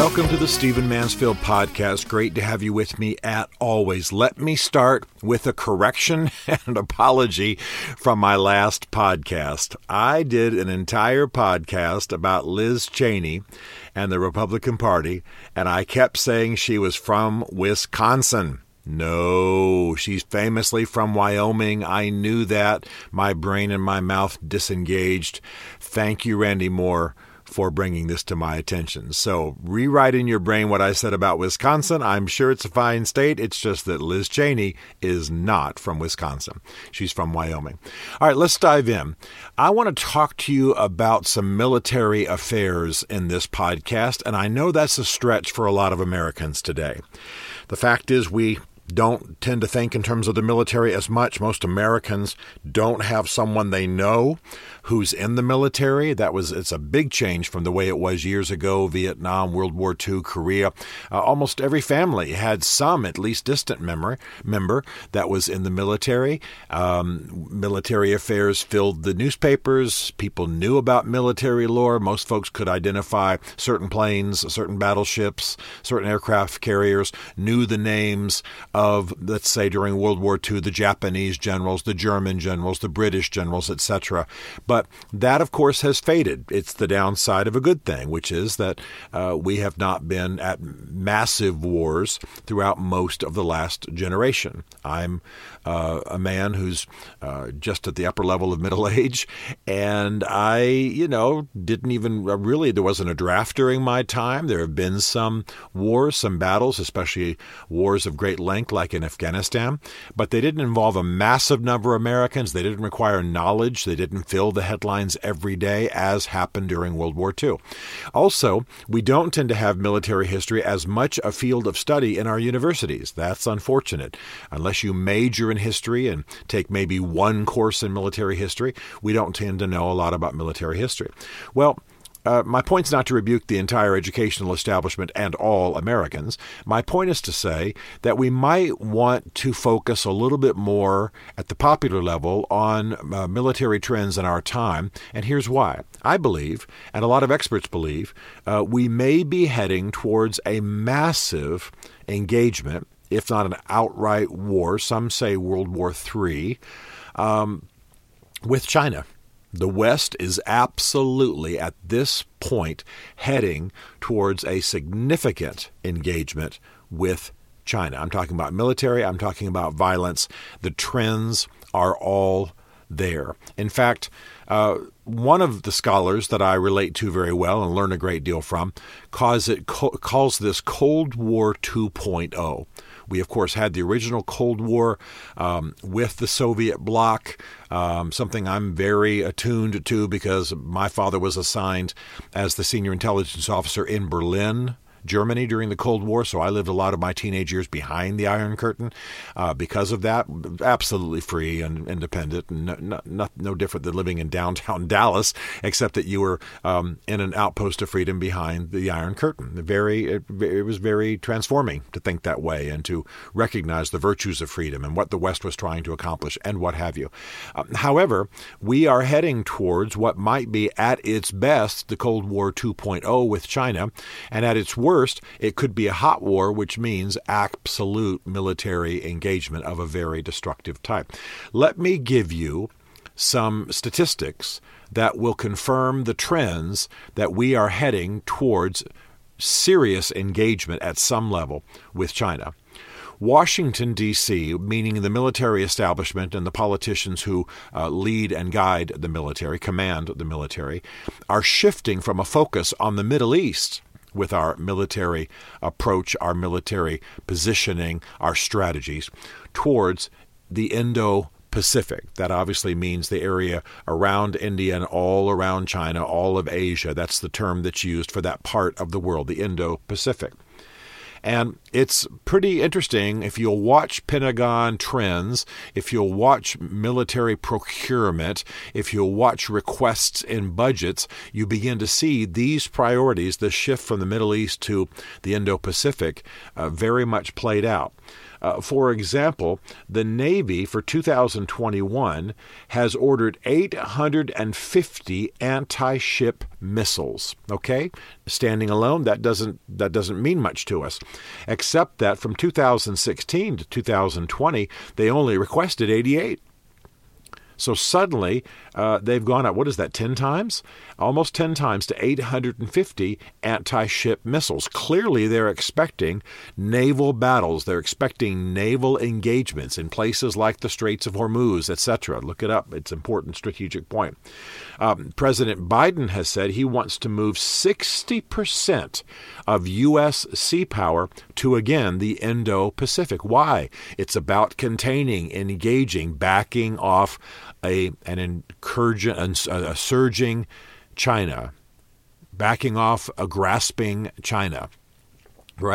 Welcome to the Stephen Mansfield Podcast. Great to have you with me at always. Let me start with a correction and apology from my last podcast. I did an entire podcast about Liz Cheney and the Republican Party, and I kept saying she was from Wisconsin. No, she's famously from Wyoming. I knew that. My brain and my mouth disengaged. Thank you, Randy Moore for bringing this to my attention. So, rewrite in your brain what I said about Wisconsin. I'm sure it's a fine state. It's just that Liz Cheney is not from Wisconsin. She's from Wyoming. All right, let's dive in. I want to talk to you about some military affairs in this podcast, and I know that's a stretch for a lot of Americans today. The fact is, we don't tend to think in terms of the military as much. Most Americans don't have someone they know who's in the military. That was it's a big change from the way it was years ago. Vietnam, World War II, Korea. Uh, almost every family had some, at least distant member member that was in the military. Um, military affairs filled the newspapers. People knew about military lore. Most folks could identify certain planes, certain battleships, certain aircraft carriers. Knew the names of, let's say, during World War II, the Japanese generals, the German generals, the British generals, etc. But that, of course, has faded. It's the downside of a good thing, which is that uh, we have not been at massive wars throughout most of the last generation. I'm uh, a man who's uh, just at the upper level of middle age, and I, you know, didn't even uh, really, there wasn't a draft during my time. There have been some wars, some battles, especially wars of great length like in Afghanistan, but they didn't involve a massive number of Americans. They didn't require knowledge. They didn't fill the headlines every day as happened during World War II. Also, we don't tend to have military history as much a field of study in our universities. That's unfortunate. Unless you major in history and take maybe one course in military history, we don't tend to know a lot about military history. Well, uh, my point's not to rebuke the entire educational establishment and all Americans. My point is to say that we might want to focus a little bit more at the popular level on uh, military trends in our time, and here's why. I believe, and a lot of experts believe, uh, we may be heading towards a massive engagement, if not an outright war, some say World War III, um, with China. The West is absolutely at this point heading towards a significant engagement with China. I'm talking about military, I'm talking about violence. The trends are all there. In fact, uh, one of the scholars that I relate to very well and learn a great deal from calls, it, calls this Cold War 2.0. We, of course, had the original Cold War um, with the Soviet bloc, um, something I'm very attuned to because my father was assigned as the senior intelligence officer in Berlin Germany during the Cold War, so I lived a lot of my teenage years behind the Iron Curtain. Uh, because of that, absolutely free and independent, and no, no, no, different than living in downtown Dallas, except that you were um, in an outpost of freedom behind the Iron Curtain. Very, it, it, was very transforming to think that way and to recognize the virtues of freedom and what the West was trying to accomplish and what have you. Um, however, we are heading towards what might be at its best the Cold War 2.0 with China, and at its worst worst, it could be a hot war, which means absolute military engagement of a very destructive type. Let me give you some statistics that will confirm the trends that we are heading towards serious engagement at some level with China. Washington, D.C., meaning the military establishment and the politicians who uh, lead and guide the military, command the military, are shifting from a focus on the Middle East with our military approach, our military positioning, our strategies towards the Indo Pacific. That obviously means the area around India and all around China, all of Asia. That's the term that's used for that part of the world, the Indo Pacific. And it's pretty interesting if you'll watch Pentagon trends, if you'll watch military procurement, if you'll watch requests in budgets, you begin to see these priorities, the shift from the Middle East to the Indo Pacific, uh, very much played out. Uh, for example, the Navy for 2021 has ordered 850 anti-ship missiles. Okay, standing alone, that doesn't that doesn't mean much to us, except that from 2016 to 2020, they only requested 88. So suddenly, uh, they've gone up, what is that, 10 times? Almost 10 times to 850 anti ship missiles. Clearly, they're expecting naval battles. They're expecting naval engagements in places like the Straits of Hormuz, etc. Look it up. It's an important strategic point. Um, President Biden has said he wants to move 60% of U.S. sea power to, again, the Indo Pacific. Why? It's about containing, engaging, backing off a, an incursion, a, a surging China, backing off a grasping China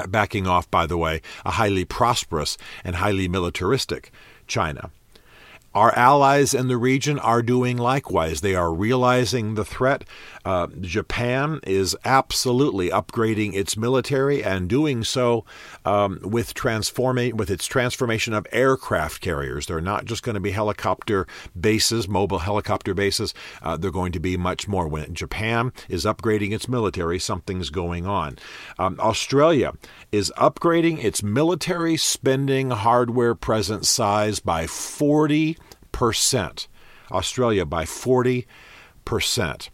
backing off, by the way, a highly prosperous and highly militaristic China. Our allies in the region are doing likewise. They are realizing the threat. Uh, Japan is absolutely upgrading its military and doing so um, with transforming with its transformation of aircraft carriers. They're not just going to be helicopter bases, mobile helicopter bases. Uh, they're going to be much more. When Japan is upgrading its military, something's going on. Um, Australia is upgrading its military spending hardware present size by 40 percent. Australia by 40 percent.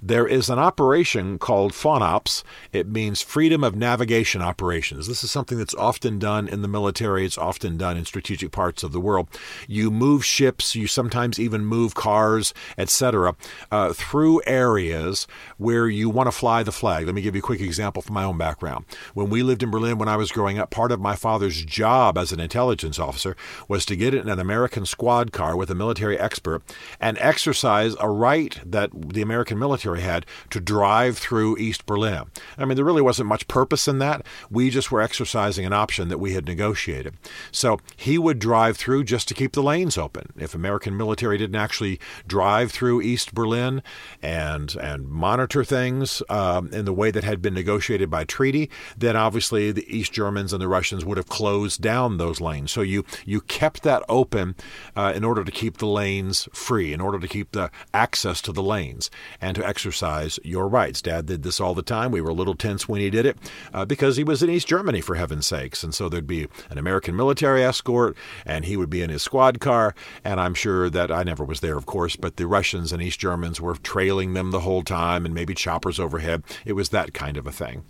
There is an operation called FONOPS. It means Freedom of Navigation Operations. This is something that's often done in the military, it's often done in strategic parts of the world. You move ships, you sometimes even move cars, etc., uh, through areas where you want to fly the flag. Let me give you a quick example from my own background. When we lived in Berlin when I was growing up, part of my father's job as an intelligence officer was to get in an American squad car with a military expert and exercise a right that the American military military had to drive through East Berlin. I mean, there really wasn't much purpose in that. We just were exercising an option that we had negotiated. So he would drive through just to keep the lanes open. If American military didn't actually drive through East Berlin and and monitor things um, in the way that had been negotiated by treaty, then obviously the East Germans and the Russians would have closed down those lanes. So you you kept that open uh, in order to keep the lanes free, in order to keep the access to the lanes, and to exercise your rights. Dad did this all the time. We were a little tense when he did it uh, because he was in East Germany, for heaven's sakes. And so there'd be an American military escort, and he would be in his squad car. And I'm sure that I never was there, of course, but the Russians and East Germans were trailing them the whole time and maybe choppers overhead. It was that kind of a thing.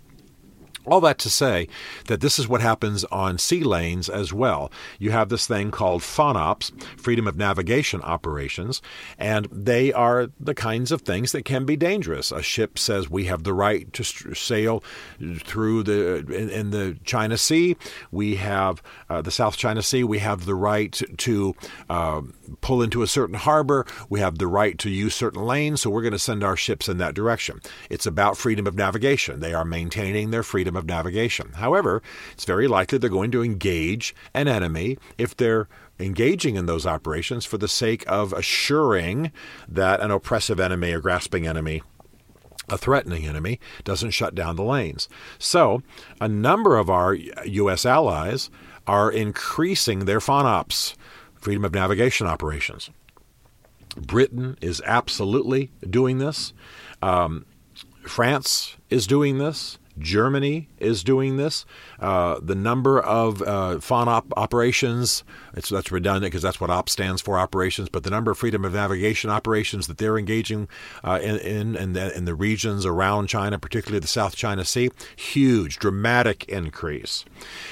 All that to say that this is what happens on sea lanes as well. You have this thing called FONOPS, Freedom of Navigation Operations, and they are the kinds of things that can be dangerous. A ship says we have the right to sail through the in, in the China Sea. We have uh, the South China Sea. We have the right to uh, pull into a certain harbor. We have the right to use certain lanes, so we're going to send our ships in that direction. It's about freedom of navigation. They are maintaining their freedom of navigation. However, it's very likely they're going to engage an enemy if they're engaging in those operations for the sake of assuring that an oppressive enemy or grasping enemy a threatening enemy doesn't shut down the lanes. So, a number of our U.S. allies are increasing their FONOPS, freedom of navigation operations. Britain is absolutely doing this. Um, France is doing this. Germany is doing this. Uh, the number of uh, FONOP operations, that's redundant because that's what OP stands for, operations, but the number of freedom of navigation operations that they're engaging uh, in, in, in, the, in the regions around China, particularly the South China Sea, huge, dramatic increase.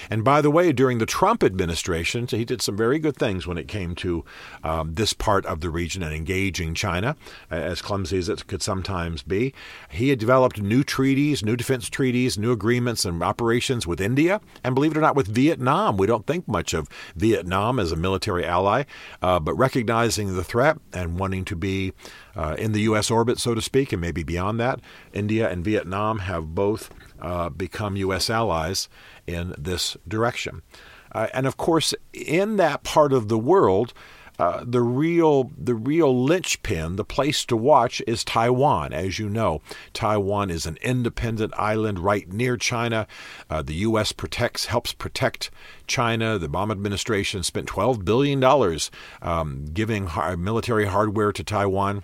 And by the way, during the Trump administration, he did some very good things when it came to um, this part of the region and engaging China, as clumsy as it could sometimes be. He had developed new treaties, new defense treaties treaties, new agreements, and operations with India, and believe it or not, with Vietnam. We don't think much of Vietnam as a military ally, uh, but recognizing the threat and wanting to be uh, in the U.S. orbit, so to speak, and maybe beyond that, India and Vietnam have both uh, become U.S. allies in this direction. Uh, and of course, in that part of the world, uh, the real the real linchpin, the place to watch is Taiwan. As you know, Taiwan is an independent island right near China. Uh, the U.S. protects helps protect China. The Obama administration spent twelve billion dollars um, giving military hardware to Taiwan.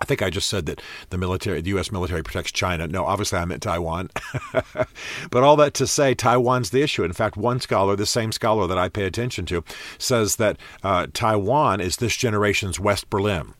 I think I just said that the military, the U.S. military protects China. No, obviously I meant Taiwan. but all that to say, Taiwan's the issue. In fact, one scholar, the same scholar that I pay attention to, says that uh, Taiwan is this generation's West Berlin.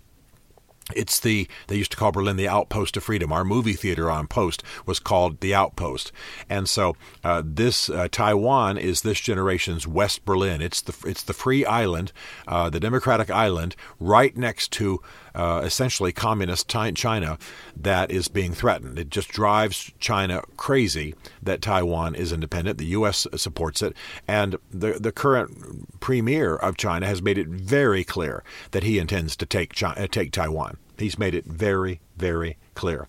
It's the they used to call Berlin the outpost of freedom. Our movie theater on Post was called the Outpost, and so uh, this uh, Taiwan is this generation's West Berlin. It's the it's the free island, uh, the democratic island, right next to uh, essentially communist China that is being threatened. It just drives China crazy that Taiwan is independent. The U.S. supports it, and the the current premier of China has made it very clear that he intends to take China, uh, take Taiwan. He's made it very very clear.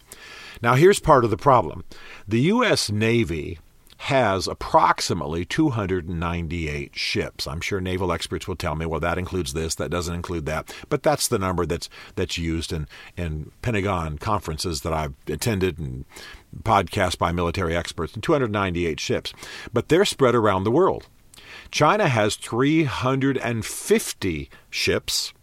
Now here's part of the problem: the U.S. Navy has approximately 298 ships. I'm sure naval experts will tell me, well, that includes this, that doesn't include that, but that's the number that's that's used in in Pentagon conferences that I've attended and podcasts by military experts. And 298 ships, but they're spread around the world. China has 350 ships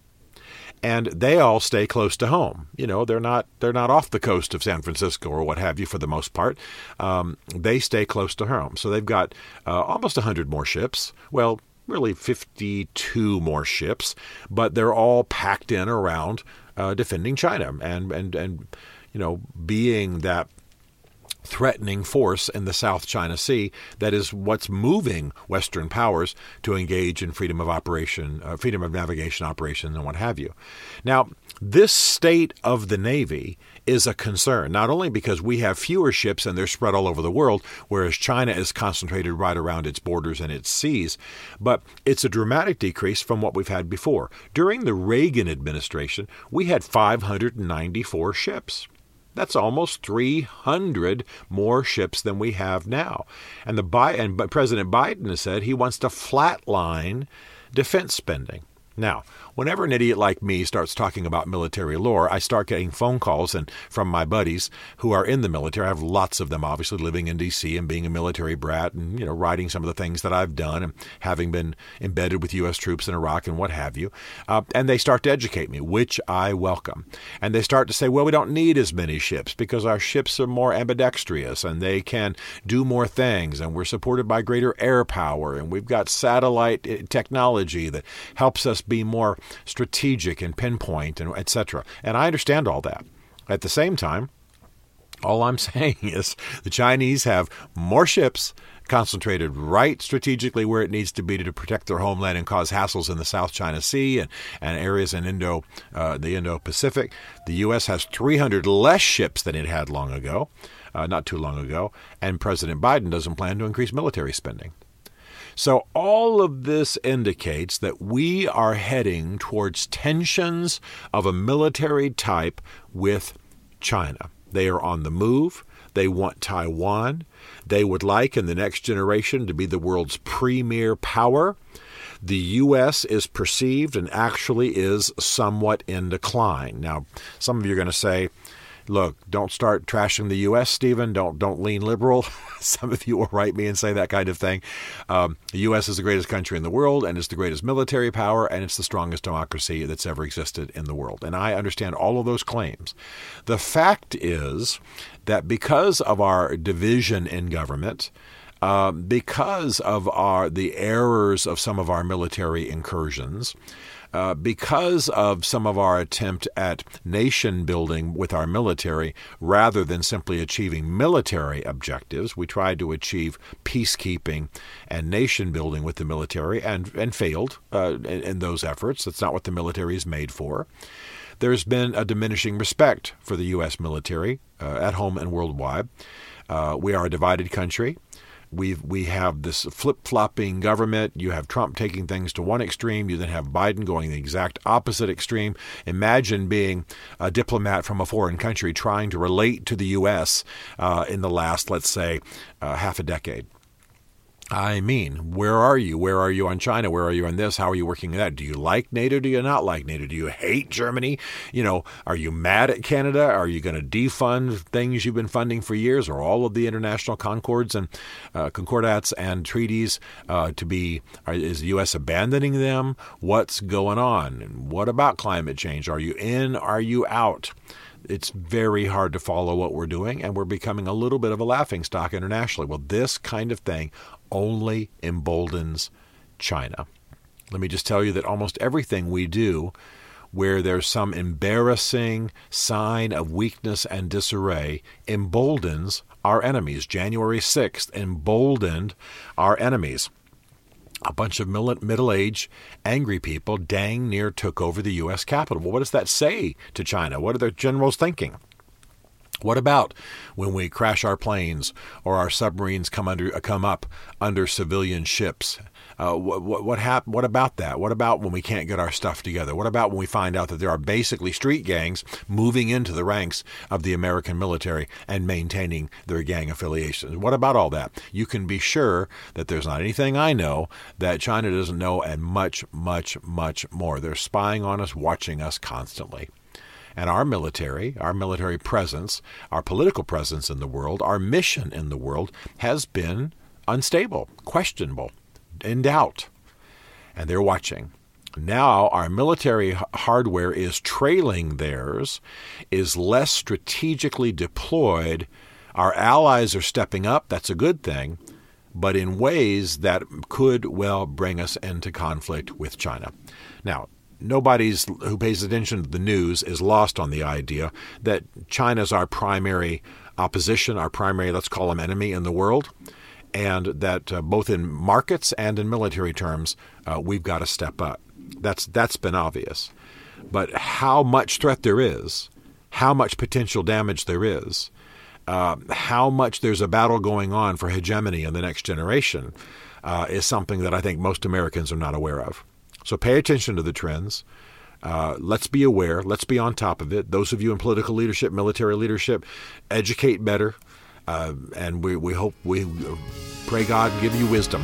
and they all stay close to home. You know, they're not they're not off the coast of San Francisco or what have you for the most part. Um, they stay close to home, so they've got uh, almost hundred more ships. Well, really 52 more ships, but they're all packed in around uh, defending China and and and you know being that threatening force in the South China Sea that is what's moving Western powers to engage in freedom of operation, uh, freedom of navigation operations, and what have you. Now, this state of the Navy is a concern, not only because we have fewer ships and they're spread all over the world, whereas China is concentrated right around its borders and its seas, but it's a dramatic decrease from what we've had before. During the Reagan administration, we had 594 ships. That's almost 300 more ships than we have now. And the and President Biden has said he wants to flatline defense spending. Now, whenever an idiot like me starts talking about military lore, I start getting phone calls and from my buddies who are in the military. I have lots of them, obviously, living in D.C. and being a military brat, and you know, writing some of the things that I've done, and having been embedded with U.S. troops in Iraq and what have you. Uh, and they start to educate me, which I welcome. And they start to say, "Well, we don't need as many ships because our ships are more ambidextrous and they can do more things, and we're supported by greater air power, and we've got satellite eh, technology that helps us be more strategic and pinpoint and etc. And I understand all that. At the same time, all I'm saying is the Chinese have more ships concentrated right strategically where it needs to be to protect their homeland and cause hassles in the South China Sea and, and areas in Indo uh, the Indo Pacific. The U.S. has 300 less ships than it had long ago, uh, not too long ago, and President Biden doesn't plan to increase military spending. So, all of this indicates that we are heading towards tensions of a military type with China. They are on the move. They want Taiwan. They would like in the next generation to be the world's premier power. The U.S. is perceived and actually is somewhat in decline. Now, some of you are going to say, look, don't start trashing the U.S., Stephen. Don't don't lean liberal. Some of you will write me and say that kind of thing. Um, the U.S. is the greatest country in the world, and it's the greatest military power, and it's the strongest democracy that's ever existed in the world. And I understand all of those claims. The fact is that because of our division in government, uh, because of our the errors of some of our military incursions, uh, because of some of our attempt at nation building with our military, rather than simply achieving military objectives, we tried to achieve peacekeeping and nation building with the military and, and failed uh, in, in those efforts. That's not what the military is made for. there's been a diminishing respect for the U.S. military uh, at home and worldwide. Uh, we are a divided country. We we have this flip flopping government. You have Trump taking things to one extreme. You then have Biden going the exact opposite extreme. Imagine being a diplomat from a foreign country trying to relate to the U.S. Uh, in the last, let's say, uh, half a decade. I mean, where are you? Where are you on China? Where are you on this? How are you working that? Do you like NATO? Do you not like NATO? Do you hate Germany? You know, are you mad at Canada? Are you going to defund things you've been funding for years, or all of the international concords and uh, concordats and treaties uh, to be? Are, is the U.S. abandoning them? What's going on? what about climate change? Are you in? Are you out? It's very hard to follow what we're doing, and we're becoming a little bit of a laughing stock internationally. Well, this kind of thing only emboldens China. Let me just tell you that almost everything we do where there's some embarrassing sign of weakness and disarray emboldens our enemies. January 6th emboldened our enemies. A bunch of middle aged, angry people dang near took over the U.S. Capitol. Well, what does that say to China? What are their generals thinking? What about when we crash our planes or our submarines come under come up under civilian ships? Uh, what what what, hap- what about that? What about when we can't get our stuff together? What about when we find out that there are basically street gangs moving into the ranks of the American military and maintaining their gang affiliations? What about all that? You can be sure that there's not anything I know that China doesn't know, and much, much, much more. They're spying on us, watching us constantly. And our military, our military presence, our political presence in the world, our mission in the world has been unstable, questionable, in doubt. And they're watching. Now, our military hardware is trailing theirs, is less strategically deployed. Our allies are stepping up. That's a good thing but in ways that could well bring us into conflict with China. Now, nobody's who pays attention to the news is lost on the idea that China's our primary opposition, our primary, let's call them enemy in the world, and that uh, both in markets and in military terms, uh, we've got to step up. That's that's been obvious, but how much threat there is, how much potential damage there is, uh, how much there's a battle going on for hegemony in the next generation, uh, is something that I think most Americans are not aware of. So pay attention to the trends. Uh, let's be aware. Let's be on top of it. Those of you in political leadership, military leadership, educate better. Uh, and we, we hope, we pray God give you wisdom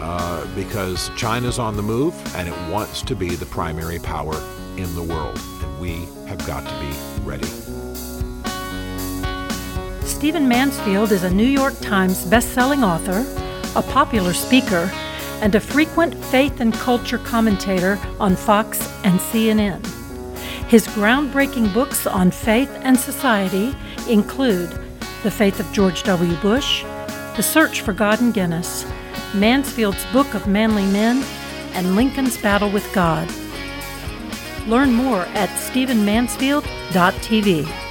uh, because China's on the move and it wants to be the primary power in the world. And we have got to be ready. Stephen Mansfield is a New York Times bestselling author, a popular speaker, and a frequent faith and culture commentator on Fox and CNN. His groundbreaking books on faith and society include The Faith of George W. Bush, The Search for God and Guinness, Mansfield's Book of Manly Men, and Lincoln's Battle with God. Learn more at stephenmansfield.tv.